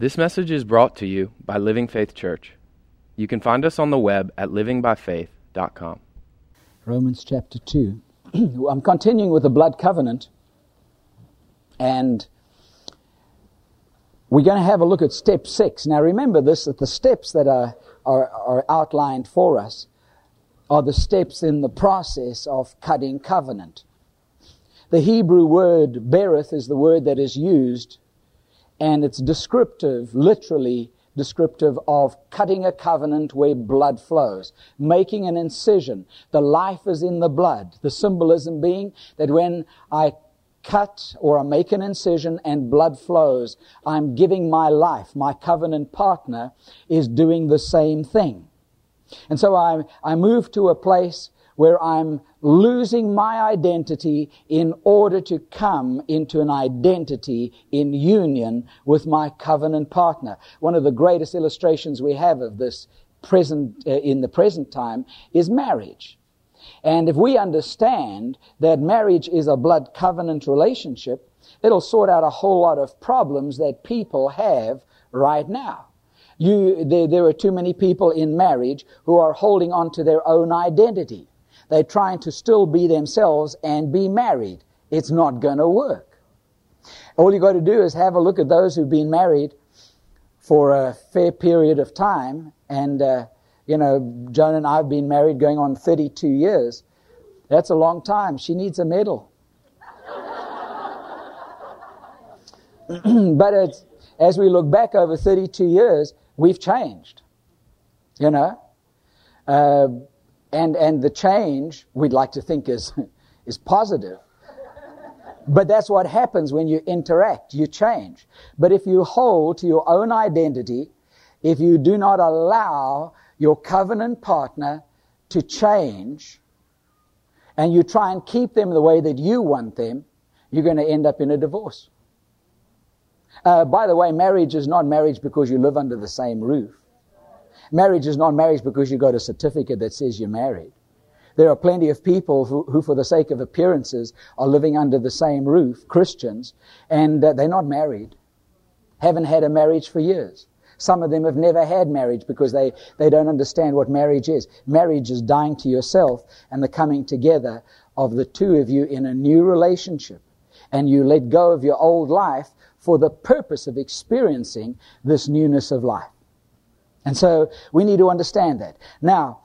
This message is brought to you by Living Faith Church. You can find us on the web at livingbyfaith.com. Romans chapter 2. I'm continuing with the blood covenant, and we're going to have a look at step 6. Now remember this that the steps that are, are, are outlined for us are the steps in the process of cutting covenant. The Hebrew word berith is the word that is used and it's descriptive, literally descriptive of cutting a covenant where blood flows, making an incision. The life is in the blood. The symbolism being that when I cut or I make an incision and blood flows, I'm giving my life. My covenant partner is doing the same thing. And so I, I move to a place where I'm losing my identity in order to come into an identity in union with my covenant partner. One of the greatest illustrations we have of this present, uh, in the present time is marriage. And if we understand that marriage is a blood covenant relationship, it'll sort out a whole lot of problems that people have right now. You, there, there are too many people in marriage who are holding on to their own identity. They're trying to still be themselves and be married. It's not going to work. All you got to do is have a look at those who've been married for a fair period of time. And, uh, you know, Joan and I have been married going on 32 years. That's a long time. She needs a medal. but as we look back over 32 years, we've changed. You know? Uh, and, and the change we'd like to think is, is positive. But that's what happens when you interact. You change. But if you hold to your own identity, if you do not allow your covenant partner to change, and you try and keep them the way that you want them, you're going to end up in a divorce. Uh, by the way, marriage is not marriage because you live under the same roof. Marriage is not marriage because you got a certificate that says you're married. There are plenty of people who, who for the sake of appearances, are living under the same roof, Christians, and uh, they're not married. Haven't had a marriage for years. Some of them have never had marriage because they, they don't understand what marriage is. Marriage is dying to yourself and the coming together of the two of you in a new relationship. And you let go of your old life for the purpose of experiencing this newness of life. And so we need to understand that. Now,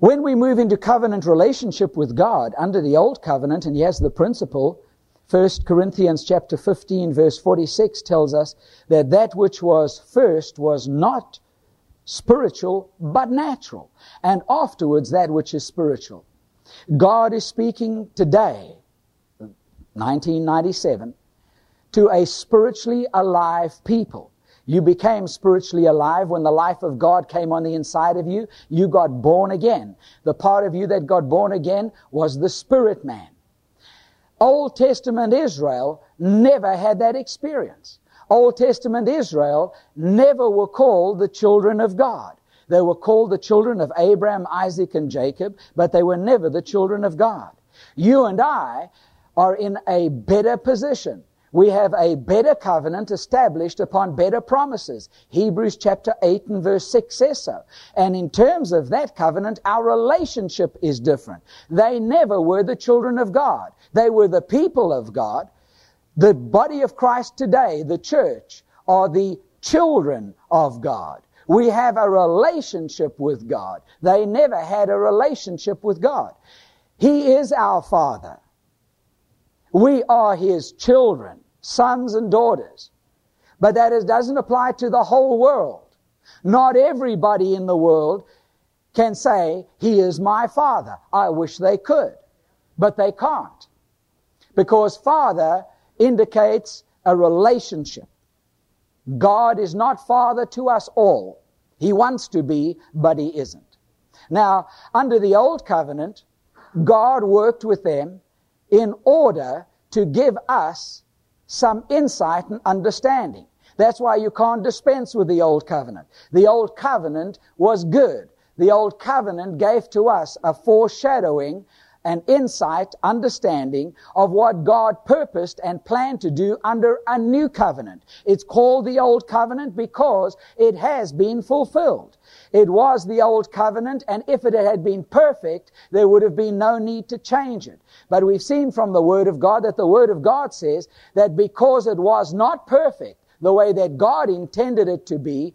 when we move into covenant relationship with God under the old covenant, and he has the principle, 1 Corinthians chapter 15 verse 46 tells us that that which was first was not spiritual, but natural. And afterwards that which is spiritual. God is speaking today, 1997, to a spiritually alive people. You became spiritually alive when the life of God came on the inside of you. You got born again. The part of you that got born again was the spirit man. Old Testament Israel never had that experience. Old Testament Israel never were called the children of God. They were called the children of Abraham, Isaac, and Jacob, but they were never the children of God. You and I are in a better position we have a better covenant established upon better promises. Hebrews chapter 8 and verse 6 says so. And in terms of that covenant, our relationship is different. They never were the children of God. They were the people of God. The body of Christ today, the church, are the children of God. We have a relationship with God. They never had a relationship with God. He is our Father. We are His children, sons and daughters. But that is, doesn't apply to the whole world. Not everybody in the world can say, He is my Father. I wish they could. But they can't. Because Father indicates a relationship. God is not Father to us all. He wants to be, but He isn't. Now, under the Old Covenant, God worked with them in order to give us some insight and understanding. That's why you can't dispense with the old covenant. The old covenant was good. The old covenant gave to us a foreshadowing an insight, understanding of what God purposed and planned to do under a new covenant. It's called the Old Covenant because it has been fulfilled. It was the Old Covenant, and if it had been perfect, there would have been no need to change it. But we've seen from the Word of God that the Word of God says that because it was not perfect, the way that God intended it to be,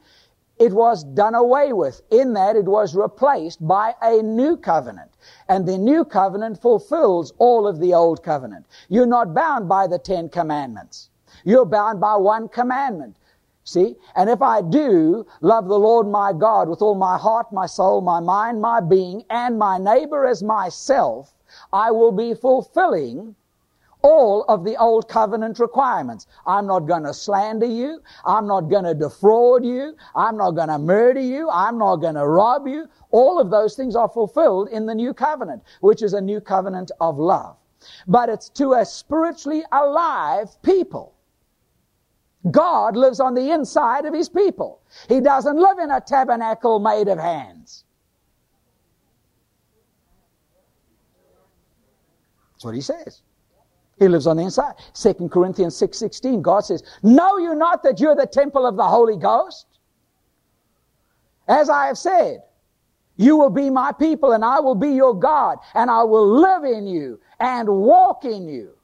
it was done away with in that it was replaced by a new covenant. And the new covenant fulfills all of the old covenant. You're not bound by the Ten Commandments. You're bound by one commandment. See? And if I do love the Lord my God with all my heart, my soul, my mind, my being, and my neighbor as myself, I will be fulfilling all of the old covenant requirements. I'm not going to slander you. I'm not going to defraud you. I'm not going to murder you. I'm not going to rob you. All of those things are fulfilled in the new covenant, which is a new covenant of love. But it's to a spiritually alive people. God lives on the inside of his people. He doesn't live in a tabernacle made of hands. That's what he says. He lives on the inside. 2 Corinthians 6.16, God says, Know you not that you're the temple of the Holy Ghost? As I have said, you will be my people and I will be your God and I will live in you and walk in you.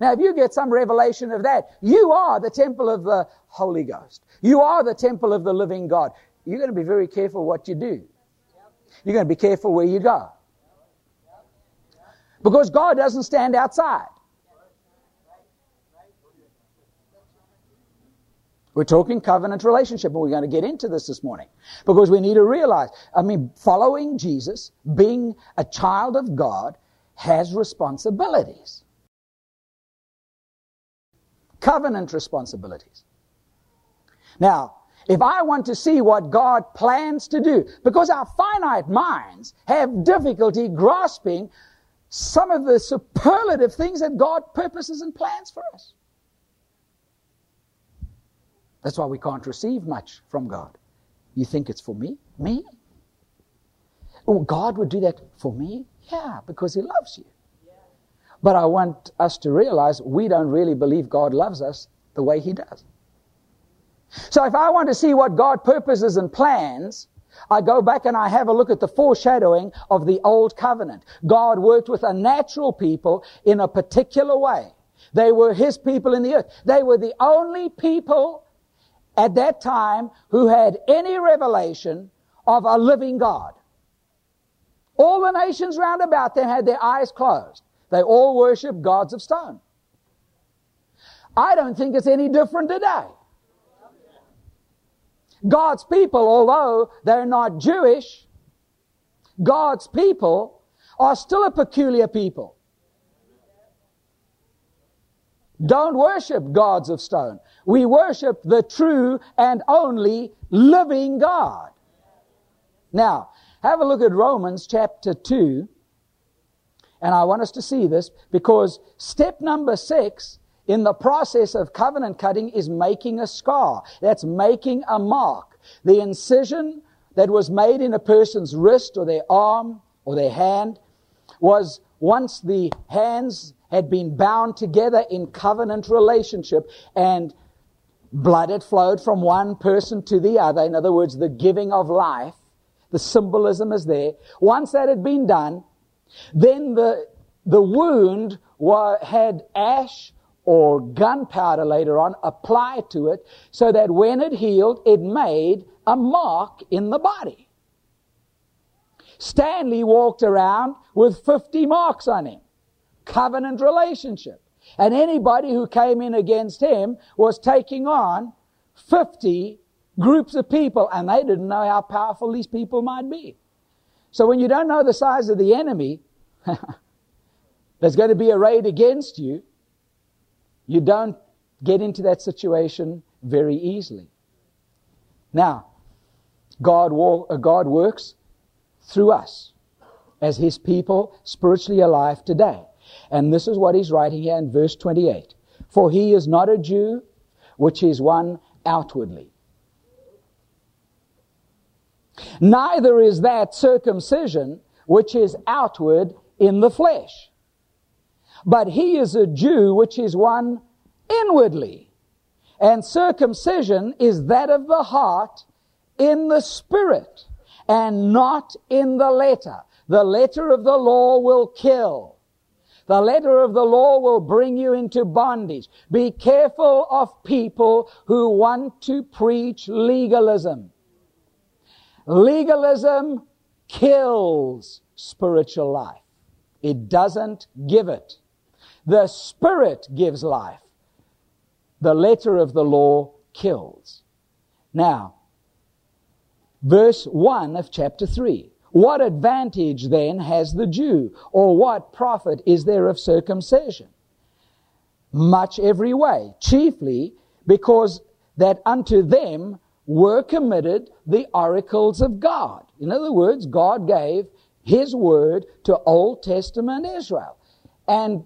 Now, if you get some revelation of that, you are the temple of the Holy Ghost. You are the temple of the living God. You're going to be very careful what you do. You're going to be careful where you go. Because God doesn't stand outside. We're talking covenant relationship, and we're going to get into this this morning because we need to realize, I mean, following Jesus, being a child of God, has responsibilities. Covenant responsibilities. Now, if I want to see what God plans to do, because our finite minds have difficulty grasping some of the superlative things that God purposes and plans for us. That's why we can't receive much from God. You think it's for me? Me? Oh, God would do that for me? Yeah, because He loves you. But I want us to realize we don't really believe God loves us the way He does. So if I want to see what God purposes and plans, I go back and I have a look at the foreshadowing of the old covenant. God worked with a natural people in a particular way. They were His people in the earth. They were the only people at that time who had any revelation of a living God. All the nations round about them had their eyes closed. They all worship gods of stone. I don't think it's any different today. God's people, although they're not Jewish, God's people are still a peculiar people. Don't worship gods of stone. We worship the true and only living God. Now, have a look at Romans chapter 2. And I want us to see this because step number six in the process of covenant cutting is making a scar. That's making a mark. The incision that was made in a person's wrist or their arm or their hand was once the hands had been bound together in covenant relationship and blood had flowed from one person to the other. In other words, the giving of life. The symbolism is there. Once that had been done, then the, the wound were, had ash or gunpowder later on applied to it so that when it healed, it made a mark in the body. Stanley walked around with 50 marks on him covenant relationship. And anybody who came in against him was taking on 50 groups of people, and they didn't know how powerful these people might be. So when you don't know the size of the enemy that's going to be arrayed against you, you don't get into that situation very easily. Now, God, uh, God works through us as His people spiritually alive today. And this is what he's writing here in verse 28. For he is not a Jew, which is one outwardly. Neither is that circumcision, which is outward in the flesh. But he is a Jew which is one inwardly. And circumcision is that of the heart in the spirit and not in the letter. The letter of the law will kill. The letter of the law will bring you into bondage. Be careful of people who want to preach legalism. Legalism kills spiritual life. It doesn't give it. The Spirit gives life. The letter of the law kills. Now, verse 1 of chapter 3. What advantage then has the Jew, or what profit is there of circumcision? Much every way, chiefly because that unto them were committed the oracles of God. In other words, God gave His word to Old Testament Israel. And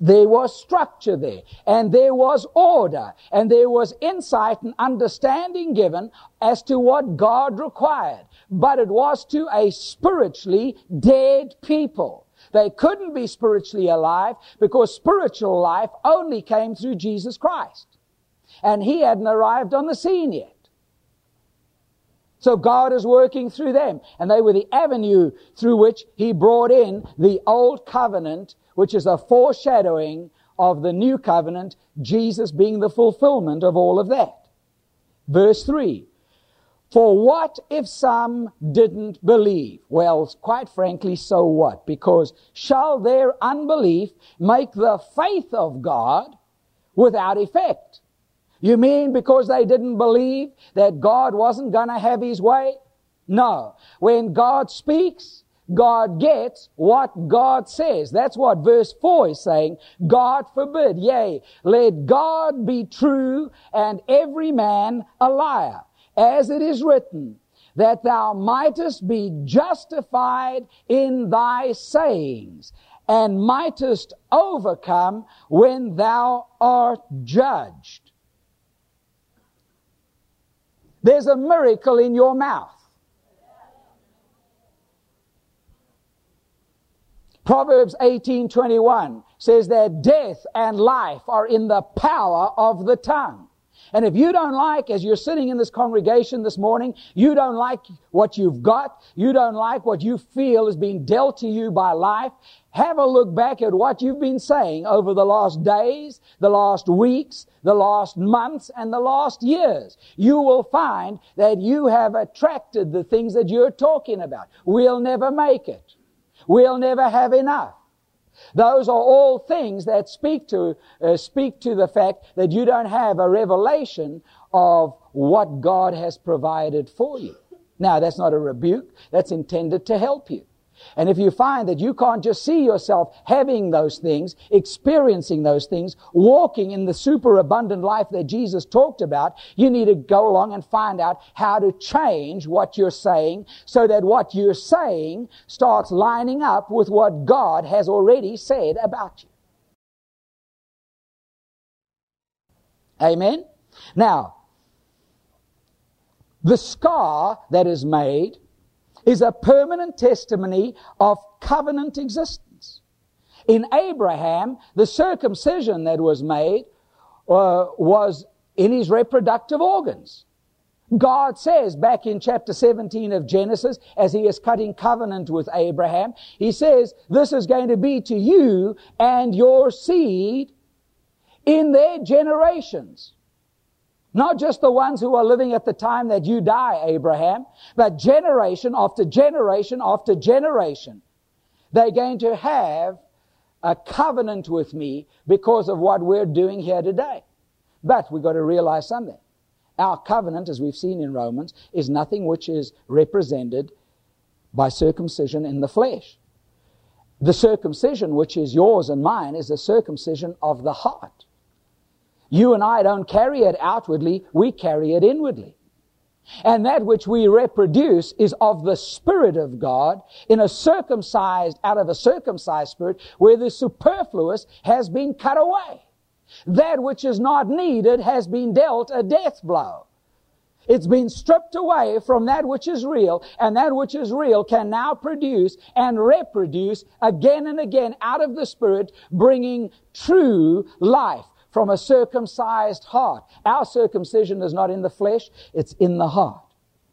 there was structure there, and there was order, and there was insight and understanding given as to what God required. But it was to a spiritually dead people. They couldn't be spiritually alive because spiritual life only came through Jesus Christ. And He hadn't arrived on the scene yet. So God is working through them. And they were the avenue through which He brought in the old covenant which is a foreshadowing of the new covenant, Jesus being the fulfillment of all of that. Verse 3. For what if some didn't believe? Well, quite frankly, so what? Because shall their unbelief make the faith of God without effect? You mean because they didn't believe that God wasn't going to have his way? No. When God speaks, God gets what God says. That's what verse 4 is saying. God forbid. Yea, let God be true and every man a liar. As it is written, that thou mightest be justified in thy sayings and mightest overcome when thou art judged. There's a miracle in your mouth. Proverbs 18:21 says that death and life are in the power of the tongue. And if you don't like, as you're sitting in this congregation this morning, you don't like what you've got, you don't like what you feel is being dealt to you by life, have a look back at what you've been saying over the last days, the last weeks, the last months, and the last years. You will find that you have attracted the things that you're talking about. We'll never make it. We'll never have enough. Those are all things that speak to, uh, speak to the fact that you don't have a revelation of what God has provided for you. Now, that's not a rebuke. That's intended to help you. And if you find that you can't just see yourself having those things, experiencing those things, walking in the superabundant life that Jesus talked about, you need to go along and find out how to change what you're saying so that what you're saying starts lining up with what God has already said about you. Amen? Now, the scar that is made is a permanent testimony of covenant existence. In Abraham, the circumcision that was made uh, was in his reproductive organs. God says back in chapter 17 of Genesis, as he is cutting covenant with Abraham, he says, this is going to be to you and your seed in their generations. Not just the ones who are living at the time that you die, Abraham, but generation after generation after generation. They're going to have a covenant with me because of what we're doing here today. But we've got to realize something. Our covenant, as we've seen in Romans, is nothing which is represented by circumcision in the flesh. The circumcision which is yours and mine is a circumcision of the heart. You and I don't carry it outwardly, we carry it inwardly. And that which we reproduce is of the Spirit of God in a circumcised, out of a circumcised spirit where the superfluous has been cut away. That which is not needed has been dealt a death blow. It's been stripped away from that which is real, and that which is real can now produce and reproduce again and again out of the Spirit, bringing true life from a circumcised heart. Our circumcision is not in the flesh, it's in the heart.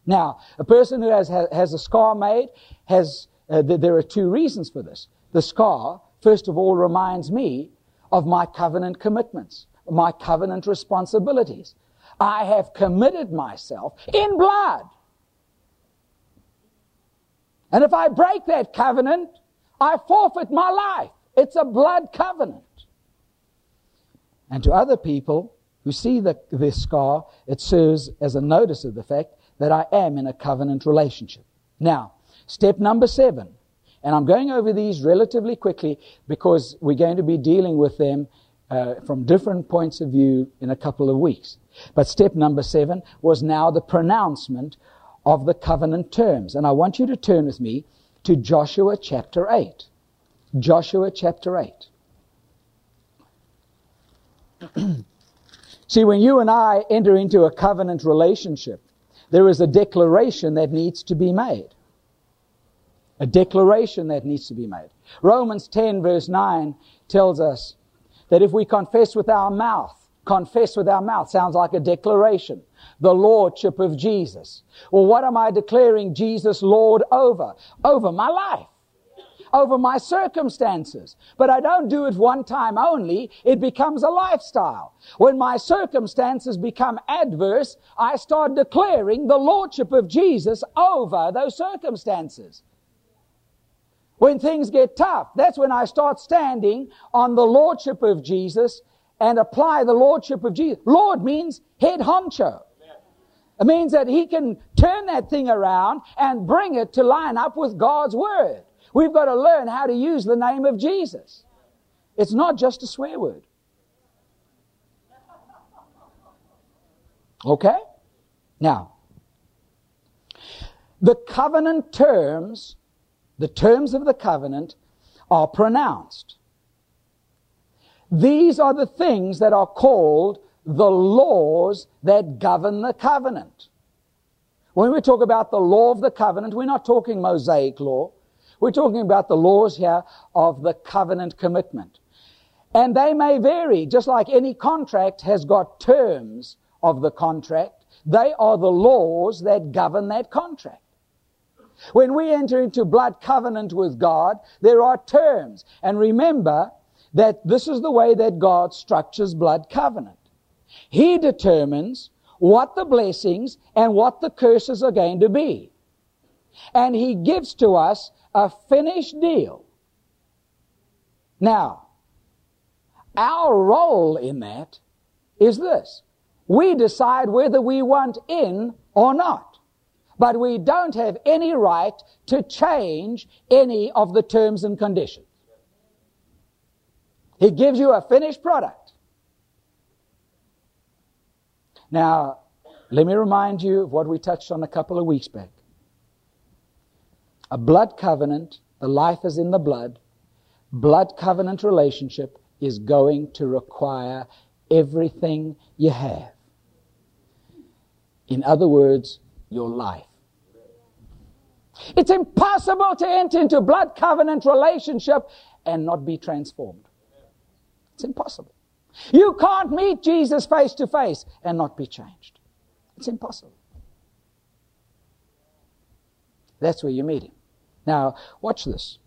Now, a person who has, has a scar made has, uh, there are two reasons for this. The scar, first of all, reminds me of my covenant commitments, my covenant responsibilities. I have committed myself in blood. And if I break that covenant, I forfeit my life. It's a blood covenant. And to other people who see the, this scar, it serves as a notice of the fact that I am in a covenant relationship. Now, step number seven, and I'm going over these relatively quickly because we're going to be dealing with them uh, from different points of view in a couple of weeks. But step number seven was now the pronouncement of the covenant terms. And I want you to turn with me to Joshua chapter 8. Joshua chapter 8. See, when you and I enter into a covenant relationship, there is a declaration that needs to be made. A declaration that needs to be made. Romans 10 verse 9 tells us that if we confess with our mouth confess with our mouth sounds like a declaration. The Lordship of Jesus. Well, what am I declaring Jesus Lord over? Over my life. Over my circumstances. But I don't do it one time only. It becomes a lifestyle. When my circumstances become adverse, I start declaring the Lordship of Jesus over those circumstances. When things get tough, that's when I start standing on the Lordship of Jesus and apply the lordship of Jesus. Lord means head honcho. It means that he can turn that thing around and bring it to line up with God's word. We've got to learn how to use the name of Jesus. It's not just a swear word. Okay? Now, the covenant terms, the terms of the covenant are pronounced. These are the things that are called the laws that govern the covenant. When we talk about the law of the covenant, we're not talking Mosaic law. We're talking about the laws here of the covenant commitment. And they may vary, just like any contract has got terms of the contract. They are the laws that govern that contract. When we enter into blood covenant with God, there are terms. And remember, that this is the way that God structures blood covenant. He determines what the blessings and what the curses are going to be. And He gives to us a finished deal. Now, our role in that is this. We decide whether we want in or not. But we don't have any right to change any of the terms and conditions. He gives you a finished product. Now, let me remind you of what we touched on a couple of weeks back. A blood covenant, the life is in the blood. Blood covenant relationship is going to require everything you have. In other words, your life. It's impossible to enter into blood covenant relationship and not be transformed. It's impossible. You can't meet Jesus face to face and not be changed. It's impossible. That's where you meet him. Now, watch this.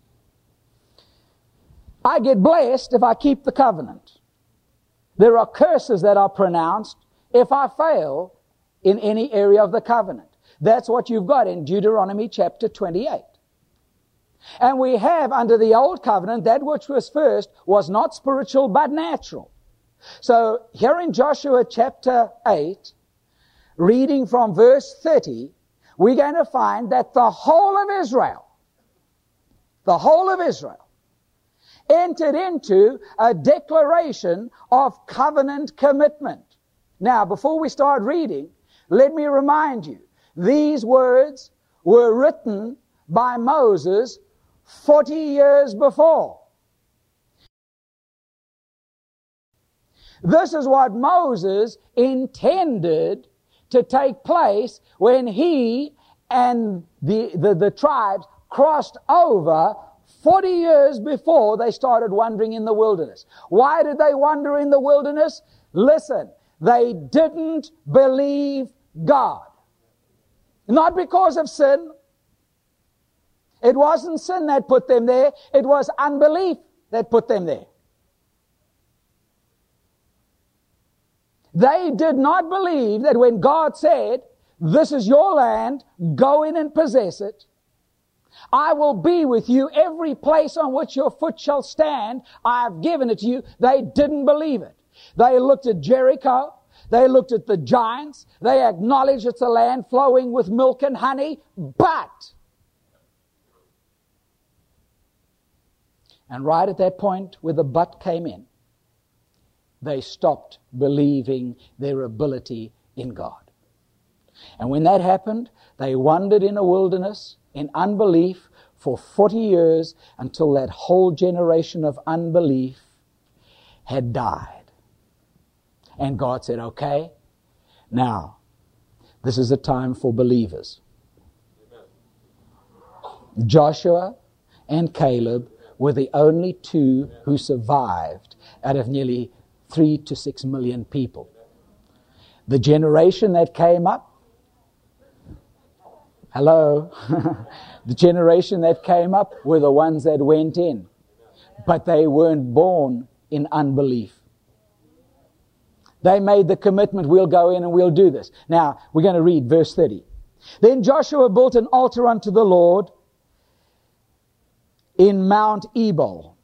I get blessed if I keep the covenant. There are curses that are pronounced if I fail in any area of the covenant. That's what you've got in Deuteronomy chapter 28. And we have under the old covenant, that which was first was not spiritual but natural. So here in Joshua chapter 8, reading from verse 30, we're going to find that the whole of Israel, the whole of Israel, entered into a declaration of covenant commitment. Now, before we start reading, let me remind you, these words were written by Moses 40 years before. This is what Moses intended to take place when he and the, the, the tribes crossed over 40 years before they started wandering in the wilderness. Why did they wander in the wilderness? Listen, they didn't believe God. Not because of sin. It wasn't sin that put them there. It was unbelief that put them there. They did not believe that when God said, this is your land, go in and possess it. I will be with you every place on which your foot shall stand. I have given it to you. They didn't believe it. They looked at Jericho. They looked at the giants. They acknowledged it's a land flowing with milk and honey, but And right at that point where the but came in, they stopped believing their ability in God. And when that happened, they wandered in a wilderness in unbelief for 40 years until that whole generation of unbelief had died. And God said, okay, now, this is a time for believers. Joshua and Caleb were the only two who survived out of nearly three to six million people. The generation that came up, hello, the generation that came up were the ones that went in, but they weren't born in unbelief. They made the commitment, we'll go in and we'll do this. Now, we're going to read verse 30. Then Joshua built an altar unto the Lord in Mount Ebal.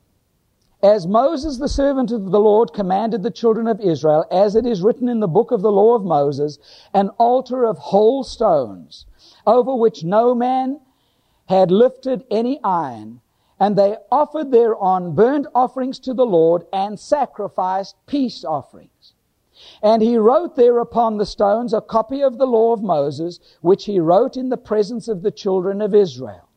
As Moses, the servant of the Lord, commanded the children of Israel, as it is written in the book of the law of Moses, an altar of whole stones, over which no man had lifted any iron, and they offered thereon burnt offerings to the Lord and sacrificed peace offerings. And he wrote there upon the stones a copy of the law of Moses, which he wrote in the presence of the children of Israel.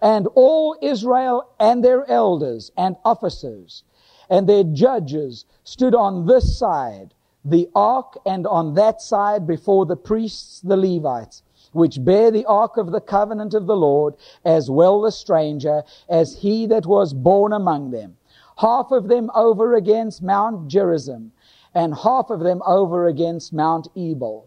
And all Israel and their elders and officers and their judges stood on this side, the ark, and on that side before the priests, the Levites, which bear the ark of the covenant of the Lord, as well the stranger as he that was born among them. Half of them over against Mount Gerizim, and half of them over against Mount Ebal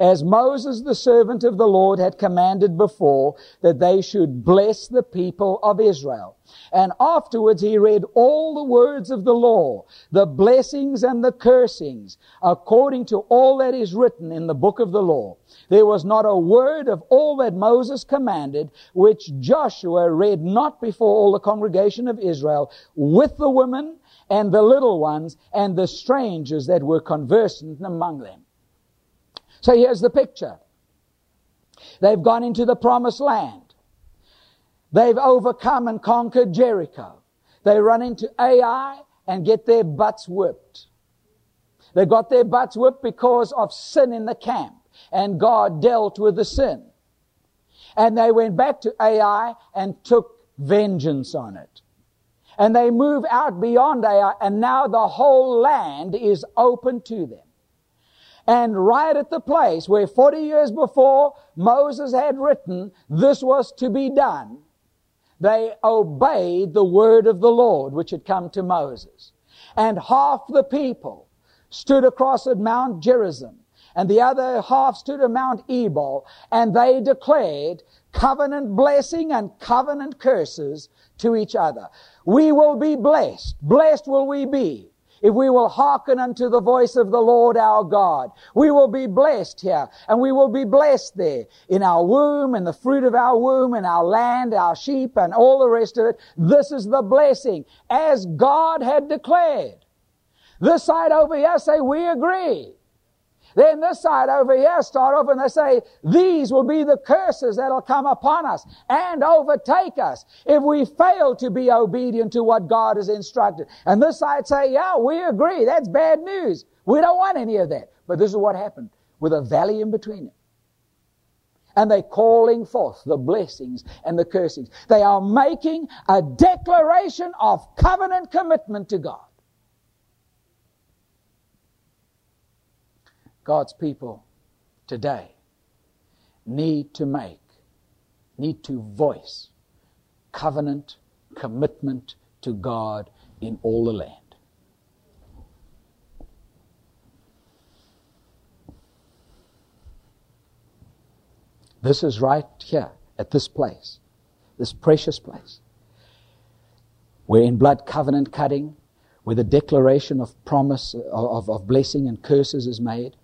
as Moses, the servant of the Lord, had commanded before, that they should bless the people of Israel. And afterwards he read all the words of the law, the blessings and the cursings, according to all that is written in the book of the law. There was not a word of all that Moses commanded, which Joshua read not before all the congregation of Israel, with the women and the little ones and the strangers that were conversant among them. So here's the picture. They've gone into the promised land. They've overcome and conquered Jericho. They run into Ai and get their butts whipped. They got their butts whipped because of sin in the camp. And God dealt with the sin. And they went back to Ai and took vengeance on it. And they move out beyond Ai and now the whole land is open to them. And right at the place where 40 years before Moses had written this was to be done, they obeyed the word of the Lord which had come to Moses. And half the people stood across at Mount Gerizim and the other half stood at Mount Ebal and they declared covenant blessing and covenant curses to each other. We will be blessed. Blessed will we be if we will hearken unto the voice of the Lord our God. We will be blessed here, and we will be blessed there in our womb, and the fruit of our womb, and our land, our sheep, and all the rest of it. This is the blessing, as God had declared. This side over here say, we agree. Then this side over here start off and they say, these will be the curses that'll come upon us and overtake us if we fail to be obedient to what God has instructed. And this side say, yeah, we agree. That's bad news. We don't want any of that. But this is what happened with a valley in between it. And they're calling forth the blessings and the cursings. They are making a declaration of covenant commitment to God. God's people today need to make, need to voice covenant commitment to God in all the land. This is right here at this place, this precious place, where in blood covenant cutting, where the declaration of promise, of, of blessing and curses is made,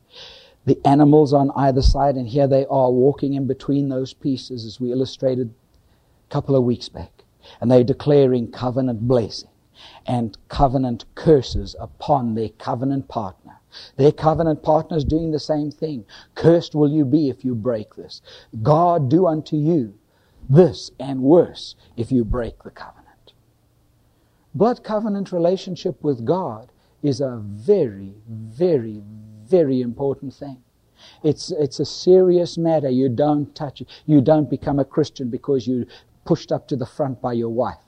the animals on either side, and here they are walking in between those pieces as we illustrated a couple of weeks back. And they're declaring covenant blessing and covenant curses upon their covenant partner. Their covenant partner is doing the same thing. Cursed will you be if you break this. God do unto you this and worse if you break the covenant. Blood covenant relationship with God is a very, very, very important thing. It's, it's a serious matter. You don't touch it. You don't become a Christian because you're pushed up to the front by your wife.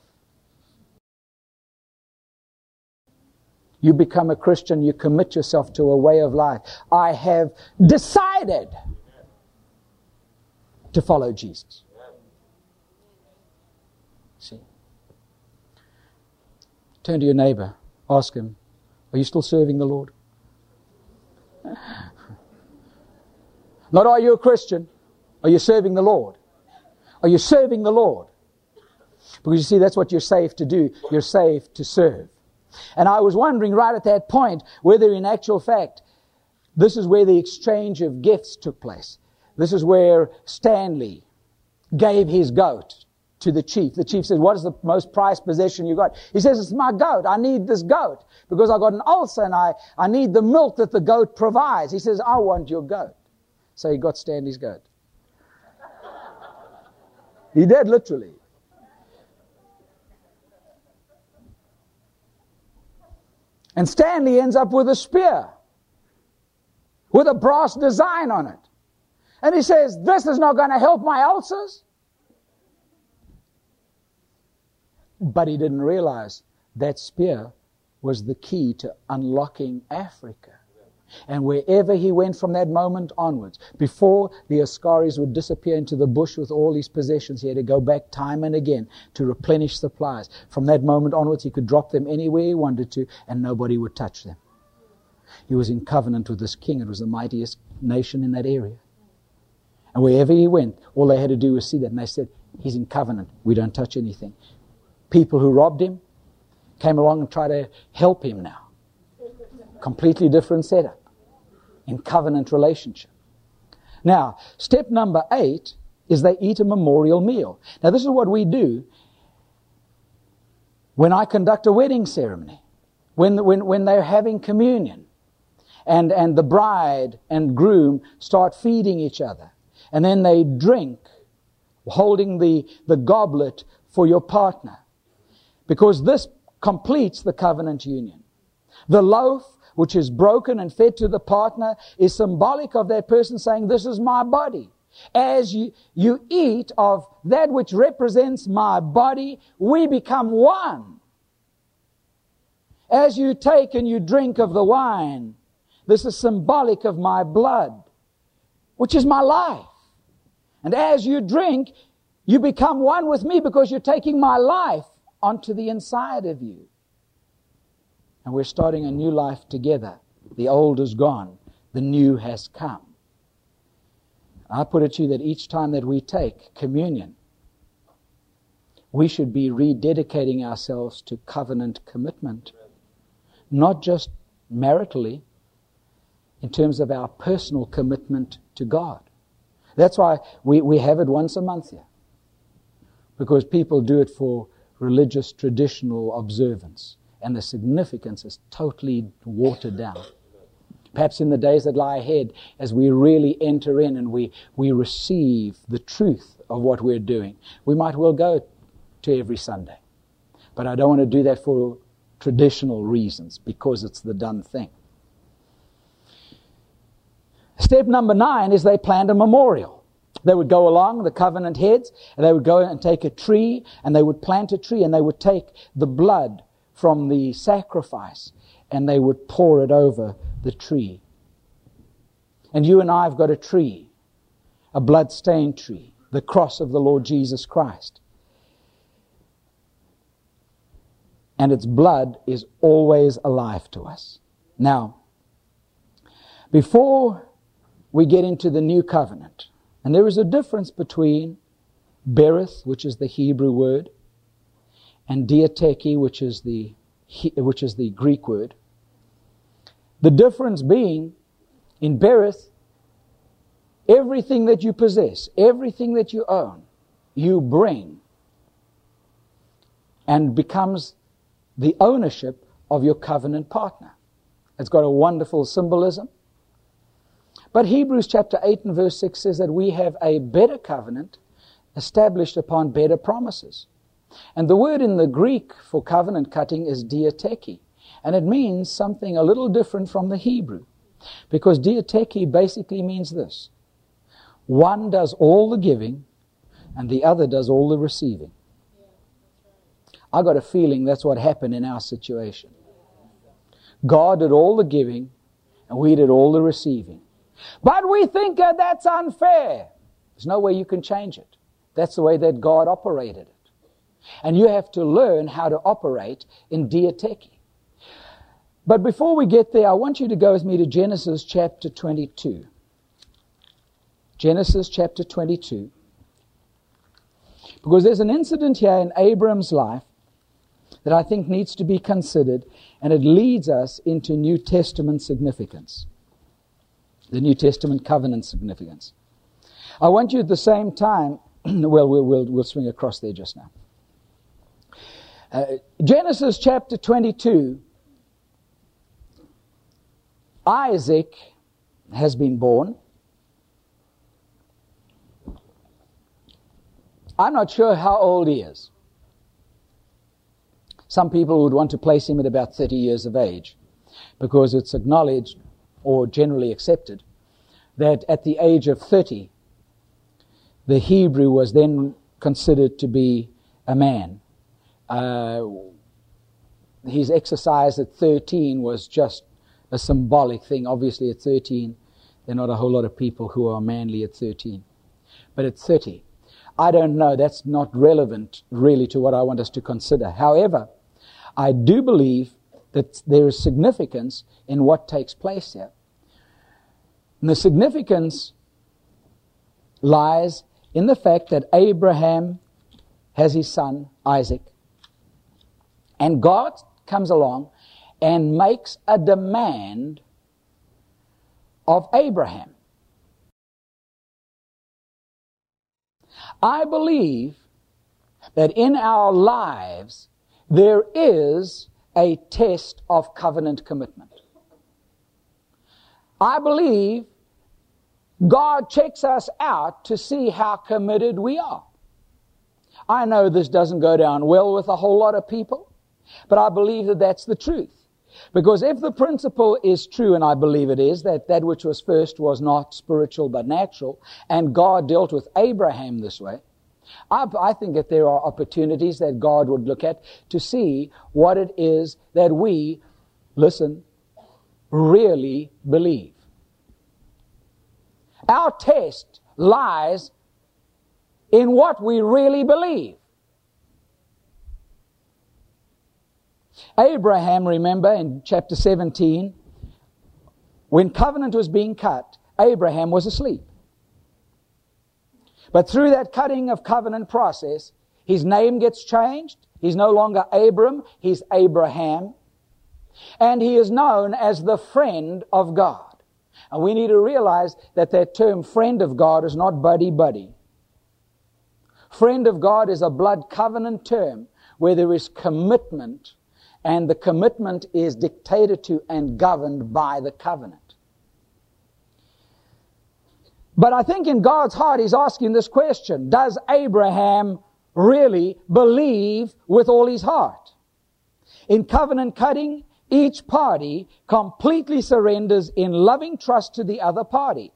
You become a Christian, you commit yourself to a way of life. I have decided to follow Jesus. See? Turn to your neighbor, ask him, Are you still serving the Lord? Not are you a Christian? Are you serving the Lord? Are you serving the Lord? Because you see, that's what you're saved to do. You're saved to serve. And I was wondering right at that point whether in actual fact this is where the exchange of gifts took place. This is where Stanley gave his goat to the chief. The chief says, what is the most prized possession you got? He says, it's my goat. I need this goat because I got an ulcer and I, I need the milk that the goat provides. He says, I want your goat. So he got Stanley's goat. he did literally. And Stanley ends up with a spear with a brass design on it. And he says, This is not going to help my ulcers. But he didn't realize that spear was the key to unlocking Africa. And wherever he went from that moment onwards, before the Askaris would disappear into the bush with all his possessions, he had to go back time and again to replenish supplies. From that moment onwards, he could drop them anywhere he wanted to, and nobody would touch them. He was in covenant with this king. It was the mightiest nation in that area. And wherever he went, all they had to do was see that. And they said, He's in covenant. We don't touch anything. People who robbed him came along and tried to help him now. Completely different setup in covenant relationship. Now, step number eight is they eat a memorial meal. Now, this is what we do when I conduct a wedding ceremony, when, when, when they're having communion, and, and the bride and groom start feeding each other, and then they drink, holding the, the goblet for your partner, because this completes the covenant union. The loaf which is broken and fed to the partner is symbolic of that person saying, This is my body. As you, you eat of that which represents my body, we become one. As you take and you drink of the wine, this is symbolic of my blood, which is my life. And as you drink, you become one with me because you're taking my life onto the inside of you and we're starting a new life together. The old is gone, the new has come. I put it to you that each time that we take communion, we should be rededicating ourselves to covenant commitment, not just maritally, in terms of our personal commitment to God. That's why we, we have it once a month here. Because people do it for religious traditional observance and the significance is totally watered down. Perhaps in the days that lie ahead, as we really enter in and we, we receive the truth of what we're doing, we might well go to every Sunday. But I don't want to do that for traditional reasons because it's the done thing. Step number nine is they planned a memorial. They would go along, the covenant heads, and they would go and take a tree, and they would plant a tree, and they would take the blood from the sacrifice and they would pour it over the tree. And you and I have got a tree, a blood-stained tree, the cross of the Lord Jesus Christ. And its blood is always alive to us. Now, before we get into the new covenant, and there is a difference between berith, which is the Hebrew word, and diatheke, which is the which is the Greek word. The difference being, in berith, everything that you possess, everything that you own, you bring and becomes the ownership of your covenant partner. It's got a wonderful symbolism. But Hebrews chapter 8 and verse 6 says that we have a better covenant established upon better promises. And the word in the Greek for covenant cutting is diatheke. And it means something a little different from the Hebrew. Because diatheke basically means this. One does all the giving and the other does all the receiving. I got a feeling that's what happened in our situation. God did all the giving and we did all the receiving. But we think that that's unfair. There's no way you can change it. That's the way that God operated it. And you have to learn how to operate in diatheke. But before we get there, I want you to go with me to Genesis chapter 22. Genesis chapter 22. Because there's an incident here in Abram's life that I think needs to be considered, and it leads us into New Testament significance. The New Testament covenant significance. I want you at the same time, well, we'll, we'll, we'll swing across there just now. Uh, Genesis chapter 22, Isaac has been born. I'm not sure how old he is. Some people would want to place him at about 30 years of age because it's acknowledged or generally accepted that at the age of 30, the Hebrew was then considered to be a man. Uh, his exercise at 13 was just a symbolic thing. Obviously, at 13, there are not a whole lot of people who are manly at 13. But at 30, I don't know. That's not relevant really to what I want us to consider. However, I do believe that there is significance in what takes place here. And the significance lies in the fact that Abraham has his son, Isaac. And God comes along and makes a demand of Abraham. I believe that in our lives there is a test of covenant commitment. I believe God checks us out to see how committed we are. I know this doesn't go down well with a whole lot of people. But I believe that that's the truth. Because if the principle is true, and I believe it is, that that which was first was not spiritual but natural, and God dealt with Abraham this way, I, I, think that there are opportunities that God would look at to see what it is that we, listen, really believe. Our test lies in what we really believe. Abraham, remember in chapter 17, when covenant was being cut, Abraham was asleep. But through that cutting of covenant process, his name gets changed. He's no longer Abram, he's Abraham. And he is known as the friend of God. And we need to realize that that term friend of God is not buddy buddy. Friend of God is a blood covenant term where there is commitment and the commitment is dictated to and governed by the covenant. But I think in God's heart, He's asking this question Does Abraham really believe with all his heart? In covenant cutting, each party completely surrenders in loving trust to the other party.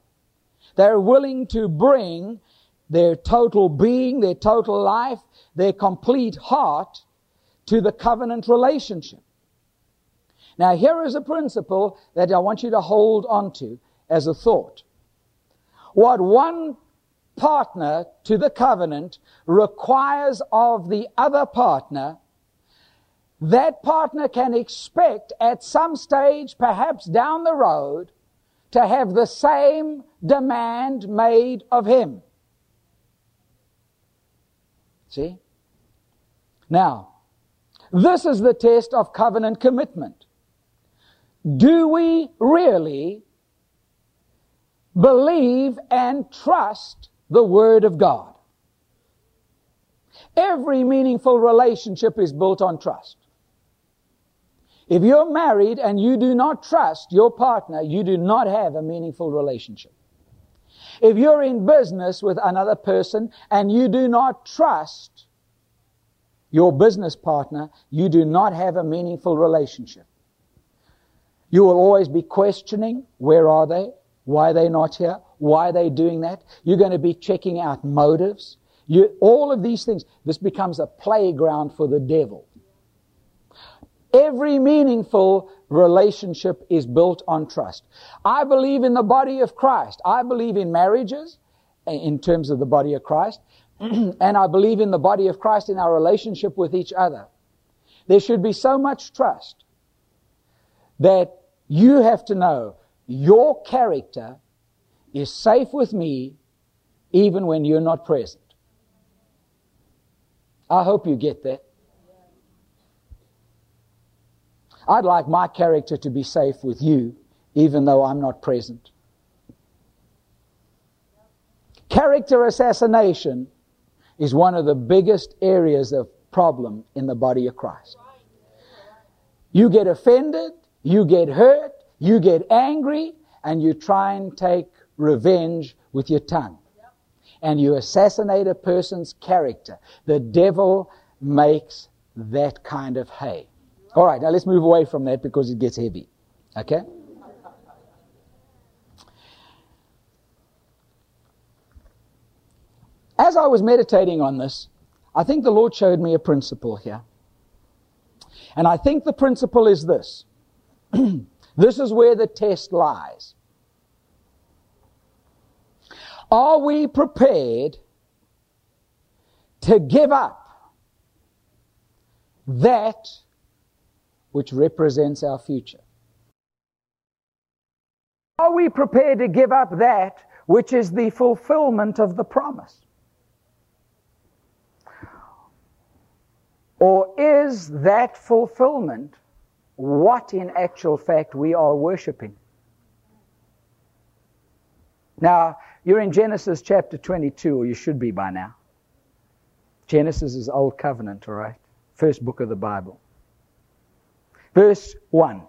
They're willing to bring their total being, their total life, their complete heart to the covenant relationship. Now, here is a principle that I want you to hold on to as a thought. What one partner to the covenant requires of the other partner, that partner can expect at some stage, perhaps down the road, to have the same demand made of him. See? Now, this is the test of covenant commitment. Do we really believe and trust the Word of God? Every meaningful relationship is built on trust. If you're married and you do not trust your partner, you do not have a meaningful relationship. If you're in business with another person and you do not trust your business partner, you do not have a meaningful relationship. You will always be questioning, where are they? Why are they not here? Why are they doing that? You're going to be checking out motives. You, all of these things, this becomes a playground for the devil. Every meaningful relationship is built on trust. I believe in the body of Christ. I believe in marriages in terms of the body of Christ. and I believe in the body of Christ in our relationship with each other. There should be so much trust that you have to know your character is safe with me even when you're not present. I hope you get that. I'd like my character to be safe with you even though I'm not present. Character assassination is one of the biggest areas of problem in the body of Christ. You get offended, you get hurt, you get angry, and you try and take revenge with your tongue. And you assassinate a person's character. The devil makes that kind of hay. All right, now let's move away from that because it gets heavy. Okay? As I was meditating on this, I think the Lord showed me a principle here. And I think the principle is this. this is where the test lies. Are we prepared to give up that which represents our future? Are we prepared to give up that which is the fulfillment of the promise? Or is that fulfillment what in actual fact we are worshiping? Now, you're in Genesis chapter 22, or you should be by now. Genesis is Old Covenant, all right? First book of the Bible. Verse 1.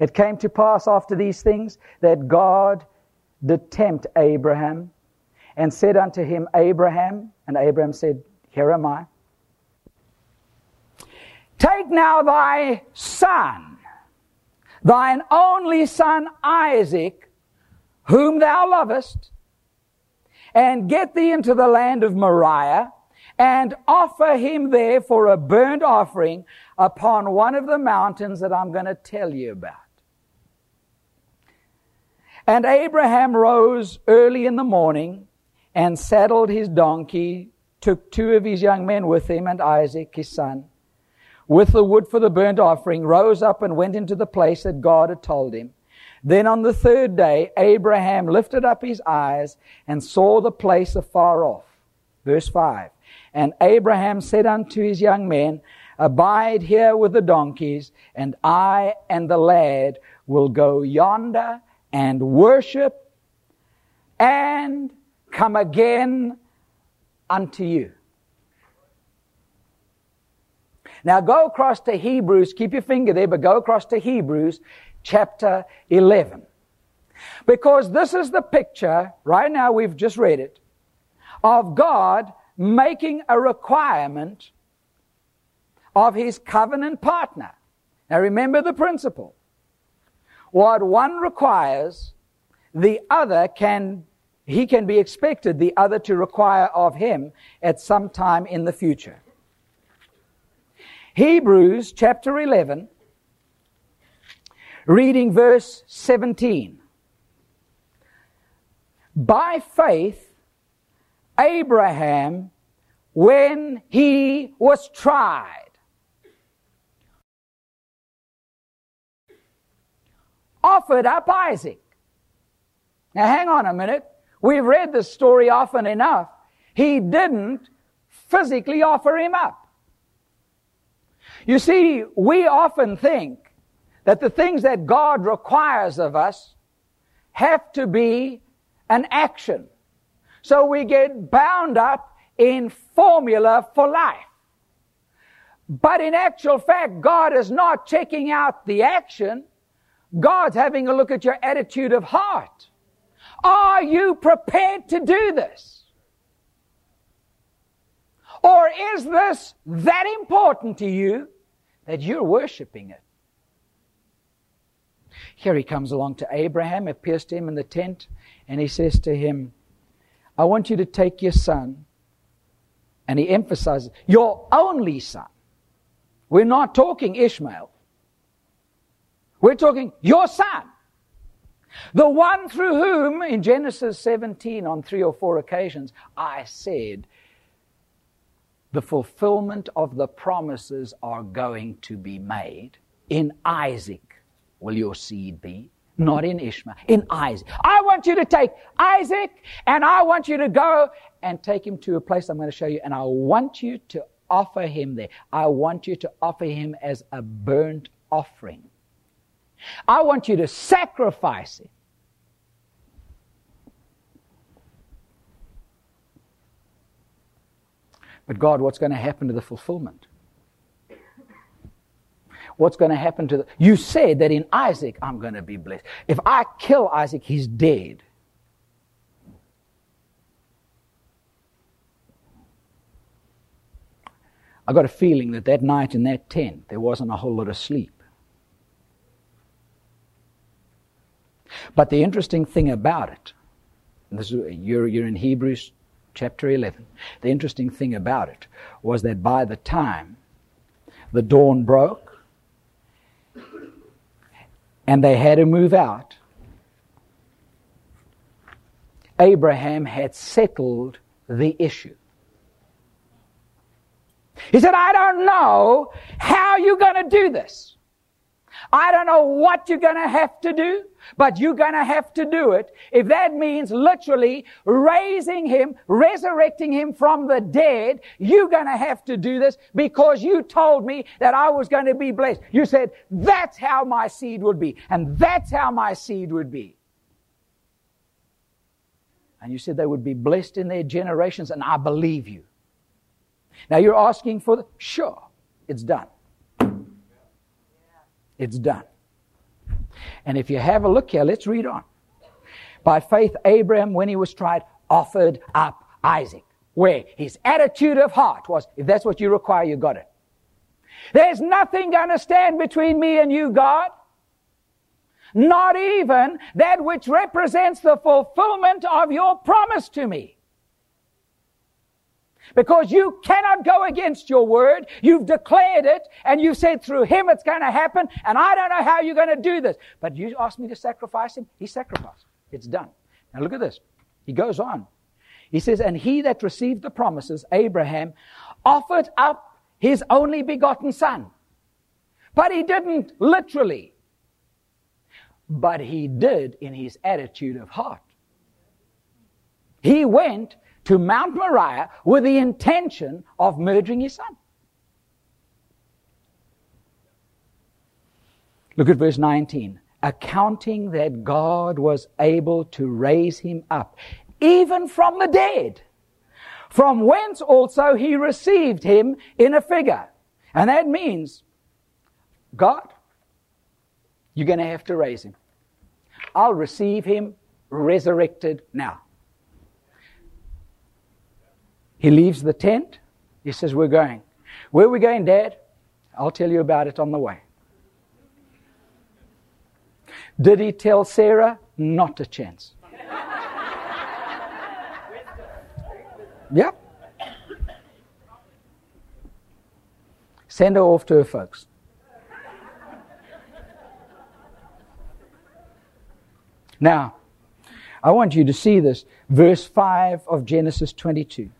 It came to pass after these things that God did tempt Abraham and said unto him, Abraham, and Abraham said, Here am I. Take now thy son, thine only son Isaac, whom thou lovest, and get thee into the land of Moriah, and offer him there for a burnt offering upon one of the mountains that I'm going to tell you about. And Abraham rose early in the morning and saddled his donkey, took two of his young men with him and Isaac, his son with the wood for the burnt offering, rose up and went into the place that God had told him. Then on the third day, Abraham lifted up his eyes and saw the place afar off. Verse 5. And Abraham said unto his young men, Abide here with the donkeys, and I and the lad will go yonder and worship and come again unto you. Now go across to Hebrews, keep your finger there, but go across to Hebrews chapter 11. Because this is the picture, right now we've just read it, of God making a requirement of his covenant partner. Now remember the principle. What one requires, the other can, he can be expected the other to require of him at some time in the future. Hebrews chapter 11, reading verse 17. By faith, Abraham, when he was tried, offered up Isaac. Now hang on a minute. We've read this story often enough. He didn't physically offer him up. You see, we often think that the things that God requires of us have to be an action. So we get bound up in formula for life. But in actual fact, God is not checking out the action. God's having a look at your attitude of heart. Are you prepared to do this? Or is this that important to you that you're worshiping it? Here he comes along to Abraham, appears to him in the tent, and he says to him, I want you to take your son. And he emphasizes, your only son. We're not talking Ishmael. We're talking your son. The one through whom, in Genesis 17, on three or four occasions, I said, the fulfillment of the promises are going to be made. In Isaac will your seed be, not in Ishmael, in Isaac. I want you to take Isaac and I want you to go and take him to a place I'm going to show you, and I want you to offer him there. I want you to offer him as a burnt offering. I want you to sacrifice him. But God, what's going to happen to the fulfillment? What's going to happen to the. You said that in Isaac, I'm going to be blessed. If I kill Isaac, he's dead. I got a feeling that that night in that tent, there wasn't a whole lot of sleep. But the interesting thing about it, this is, you're, you're in Hebrews chapter 11. The interesting thing about it was that by the time the dawn broke and they had to move out, Abraham had settled the issue. He said, I don't know how you're going to do this. I don't know what you're going to have to do, but you're going to have to do it. If that means literally raising him, resurrecting him from the dead, you're going to have to do this because you told me that I was going to be blessed. You said, that's how my seed would be. And that's how my seed would be. And you said they would be blessed in their generations, and I believe you. Now you're asking for the, sure, it's done. It's done. And if you have a look here, let's read on. By faith, Abraham, when he was tried, offered up Isaac. Where his attitude of heart was, if that's what you require, you got it. There's nothing going to stand between me and you, God. Not even that which represents the fulfillment of your promise to me. Because you cannot go against your word. You've declared it and you said through him it's going to happen and I don't know how you're going to do this. But you asked me to sacrifice him. He sacrificed. It's done. Now look at this. He goes on. He says, and he that received the promises, Abraham, offered up his only begotten son. But he didn't literally. But he did in his attitude of heart. He went to Mount Moriah with the intention of murdering his son. Look at verse 19. Accounting that God was able to raise him up, even from the dead, from whence also he received him in a figure. And that means, God, you're going to have to raise him. I'll receive him resurrected now. He leaves the tent. He says, We're going. Where are we going, Dad? I'll tell you about it on the way. Did he tell Sarah? Not a chance. Yep. Send her off to her folks. Now, I want you to see this. Verse 5 of Genesis 22.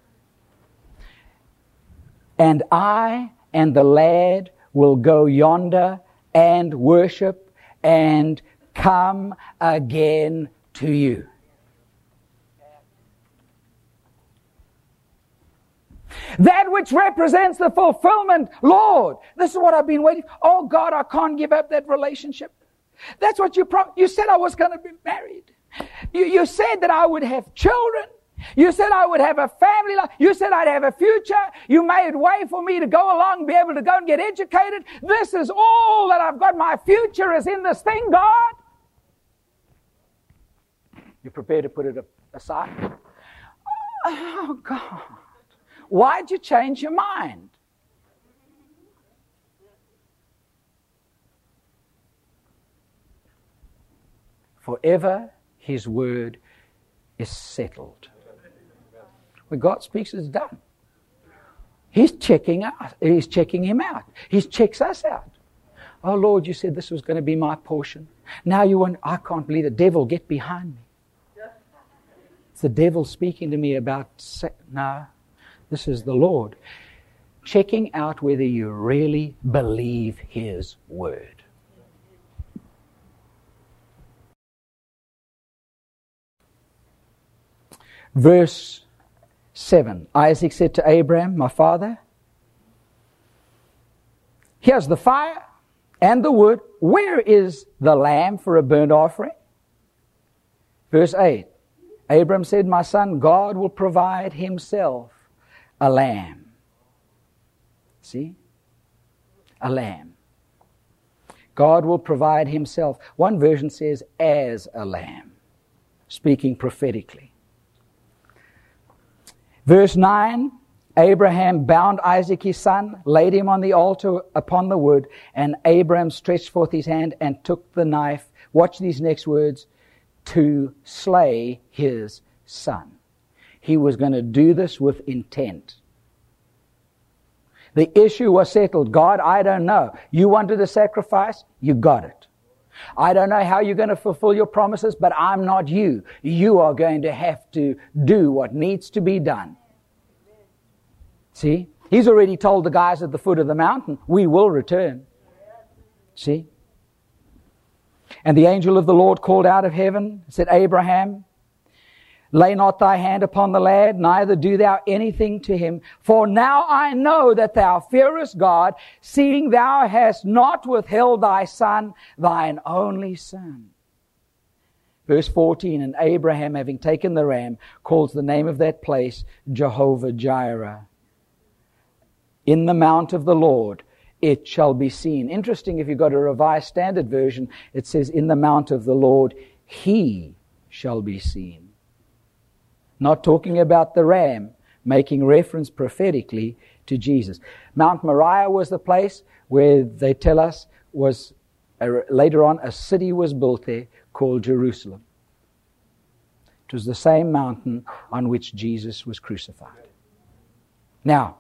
And I and the lad will go yonder and worship and come again to you. That which represents the fulfillment, Lord. This is what I've been waiting. Oh God, I can't give up that relationship. That's what you pro- you said I was going to be married. You, you said that I would have children. You said I would have a family life. You said I'd have a future. You made way for me to go along, be able to go and get educated. This is all that I've got. My future is in this thing, God. You prepared to put it aside? Oh, God. Why'd you change your mind? Forever his word is settled. When God speaks, it's done. He's checking us. He's checking him out. He checks us out. Oh Lord, you said this was going to be my portion. Now you want, I can't believe the devil, get behind me. It's the devil speaking to me about, no, this is the Lord. Checking out whether you really believe his word. Verse 7 Isaac said to Abraham, My father, here's the fire and the wood. Where is the lamb for a burnt offering? Verse 8 Abram said, My son, God will provide himself a lamb. See? A lamb. God will provide himself. One version says, as a lamb, speaking prophetically. Verse 9 Abraham bound Isaac his son, laid him on the altar upon the wood, and Abraham stretched forth his hand and took the knife. Watch these next words to slay his son. He was going to do this with intent. The issue was settled. God, I don't know. You wanted a sacrifice? You got it. I don't know how you're going to fulfill your promises, but I'm not you. You are going to have to do what needs to be done. See? He's already told the guys at the foot of the mountain, we will return. See? And the angel of the Lord called out of heaven, said, Abraham, Lay not thy hand upon the lad, neither do thou anything to him. For now I know that thou fearest God, seeing thou hast not withheld thy son, thine only son. Verse 14, and Abraham, having taken the ram, calls the name of that place Jehovah Jireh. In the mount of the Lord it shall be seen. Interesting, if you've got a revised standard version, it says, In the mount of the Lord he shall be seen. Not talking about the ram, making reference prophetically to Jesus. Mount Moriah was the place where they tell us was a, later on a city was built there called Jerusalem. It was the same mountain on which Jesus was crucified. Now,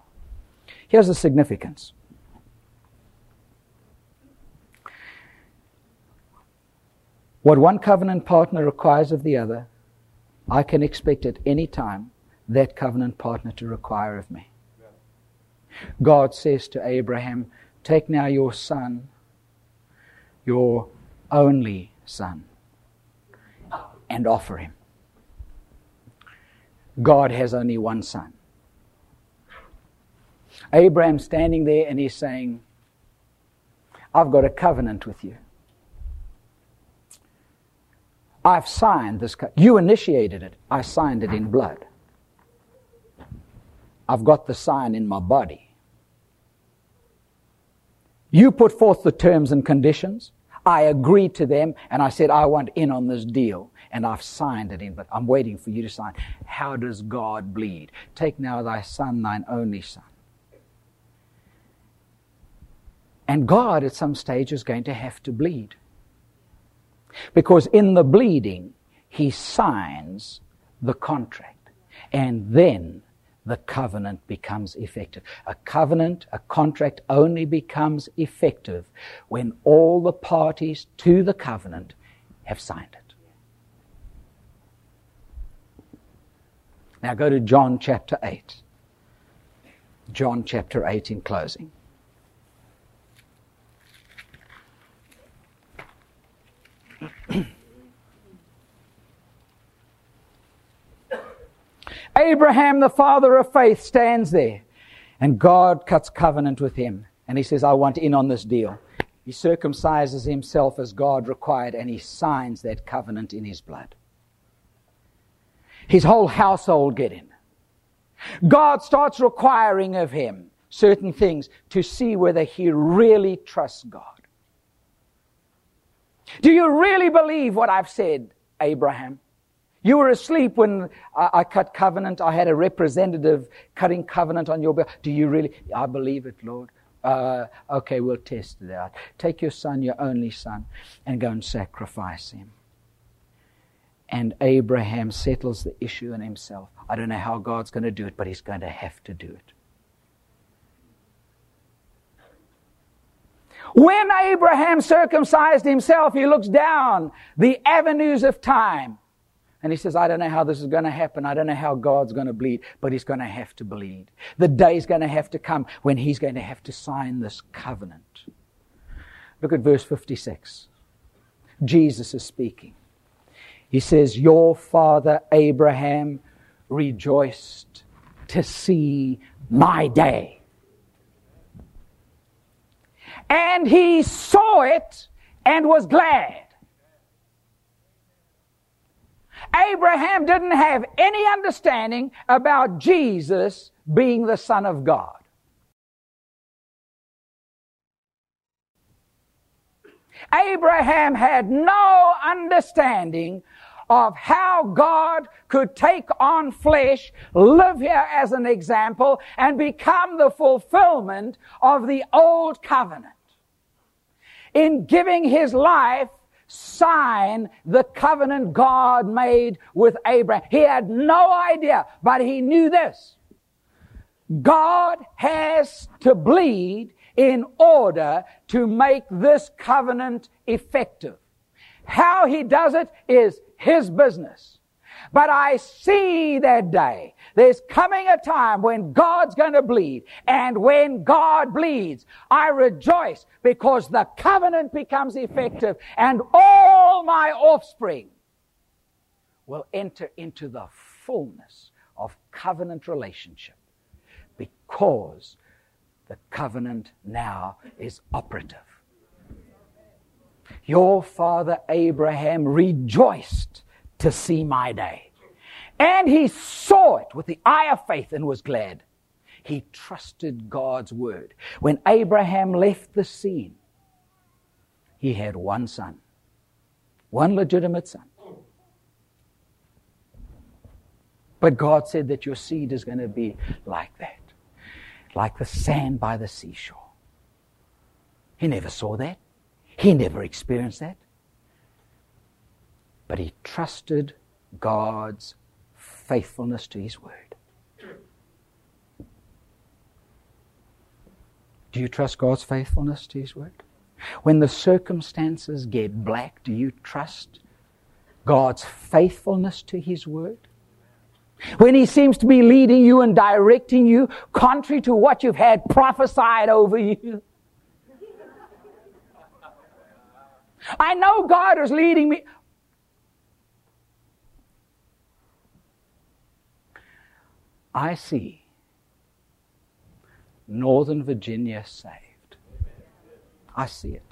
here's the significance. What one covenant partner requires of the other, I can expect at any time that covenant partner to require of me. God says to Abraham, Take now your son, your only son, and offer him. God has only one son. Abraham standing there and he's saying, I've got a covenant with you. I've signed this. You initiated it. I signed it in blood. I've got the sign in my body. You put forth the terms and conditions. I agreed to them and I said, I want in on this deal. And I've signed it in, but I'm waiting for you to sign. How does God bleed? Take now thy son, thine only son. And God at some stage is going to have to bleed. Because in the bleeding, he signs the contract. And then the covenant becomes effective. A covenant, a contract only becomes effective when all the parties to the covenant have signed it. Now go to John chapter 8. John chapter 8 in closing. Abraham, the father of faith, stands there, and God cuts covenant with him. And he says, I want in on this deal. He circumcises himself as God required, and he signs that covenant in his blood. His whole household get in. God starts requiring of him certain things to see whether he really trusts God. Do you really believe what I've said, Abraham? You were asleep when I, I, cut covenant. I had a representative cutting covenant on your behalf. Do you really? I believe it, Lord. Uh, okay, we'll test it out. Take your son, your only son, and go and sacrifice him. And Abraham settles the issue in himself. I don't know how God's going to do it, but he's going to have to do it. When Abraham circumcised himself, he looks down the avenues of time. And he says, I don't know how this is going to happen. I don't know how God's going to bleed, but he's going to have to bleed. The day's going to have to come when he's going to have to sign this covenant. Look at verse 56. Jesus is speaking. He says, Your father Abraham rejoiced to see my day. And he saw it and was glad. Abraham didn't have any understanding about Jesus being the Son of God. Abraham had no understanding of how God could take on flesh, live here as an example, and become the fulfillment of the old covenant. In giving his life, sign the covenant God made with Abraham. He had no idea, but he knew this. God has to bleed in order to make this covenant effective. How he does it is his business. But I see that day. There's coming a time when God's going to bleed. And when God bleeds, I rejoice because the covenant becomes effective and all my offspring will enter into the fullness of covenant relationship because the covenant now is operative. Your father Abraham rejoiced to see my day. And he saw it with the eye of faith and was glad. He trusted God's word. When Abraham left the scene, he had one son, one legitimate son. But God said that your seed is going to be like that, like the sand by the seashore. He never saw that. He never experienced that. But he trusted God's faithfulness to his word. Do you trust God's faithfulness to his word? When the circumstances get black, do you trust God's faithfulness to his word? When he seems to be leading you and directing you contrary to what you've had prophesied over you, I know God is leading me. I see Northern Virginia saved. I see it.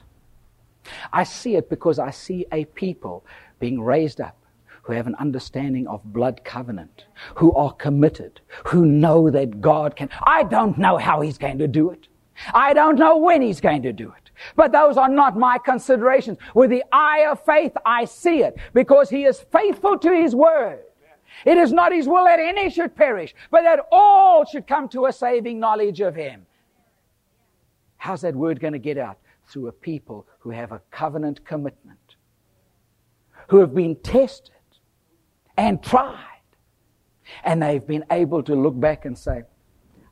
I see it because I see a people being raised up who have an understanding of blood covenant, who are committed, who know that God can. I don't know how He's going to do it. I don't know when He's going to do it. But those are not my considerations. With the eye of faith, I see it because he is faithful to his word. It is not his will that any should perish, but that all should come to a saving knowledge of him. How's that word going to get out? Through a people who have a covenant commitment, who have been tested and tried, and they've been able to look back and say,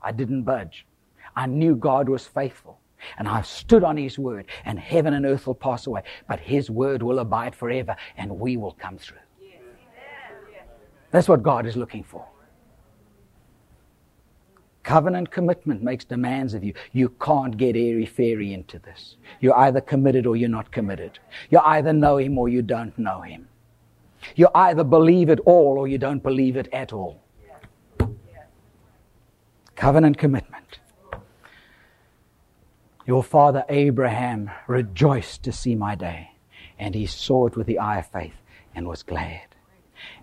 I didn't budge. I knew God was faithful. And I've stood on His word, and heaven and earth will pass away, but His word will abide forever, and we will come through. That's what God is looking for. Covenant commitment makes demands of you. You can't get airy fairy into this. You're either committed or you're not committed. You either know Him or you don't know Him. You either believe it all or you don't believe it at all. Covenant commitment. Your father Abraham rejoiced to see my day, and he saw it with the eye of faith and was glad.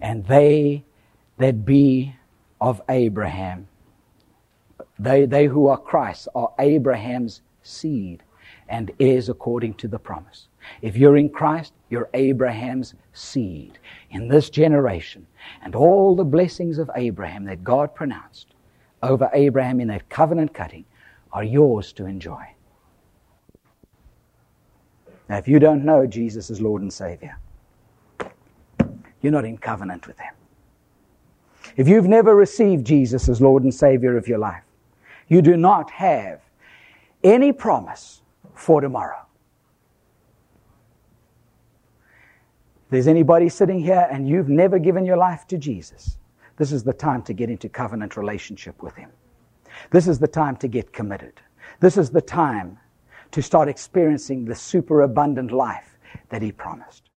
And they that be of Abraham, they, they who are Christ, are Abraham's seed and heirs according to the promise. If you're in Christ, you're Abraham's seed in this generation. And all the blessings of Abraham that God pronounced over Abraham in that covenant cutting are yours to enjoy. Now, if you don't know Jesus as Lord and Savior, you're not in covenant with Him. If you've never received Jesus as Lord and Savior of your life, you do not have any promise for tomorrow. If there's anybody sitting here and you've never given your life to Jesus, this is the time to get into covenant relationship with Him. This is the time to get committed. This is the time to start experiencing the superabundant life that He promised.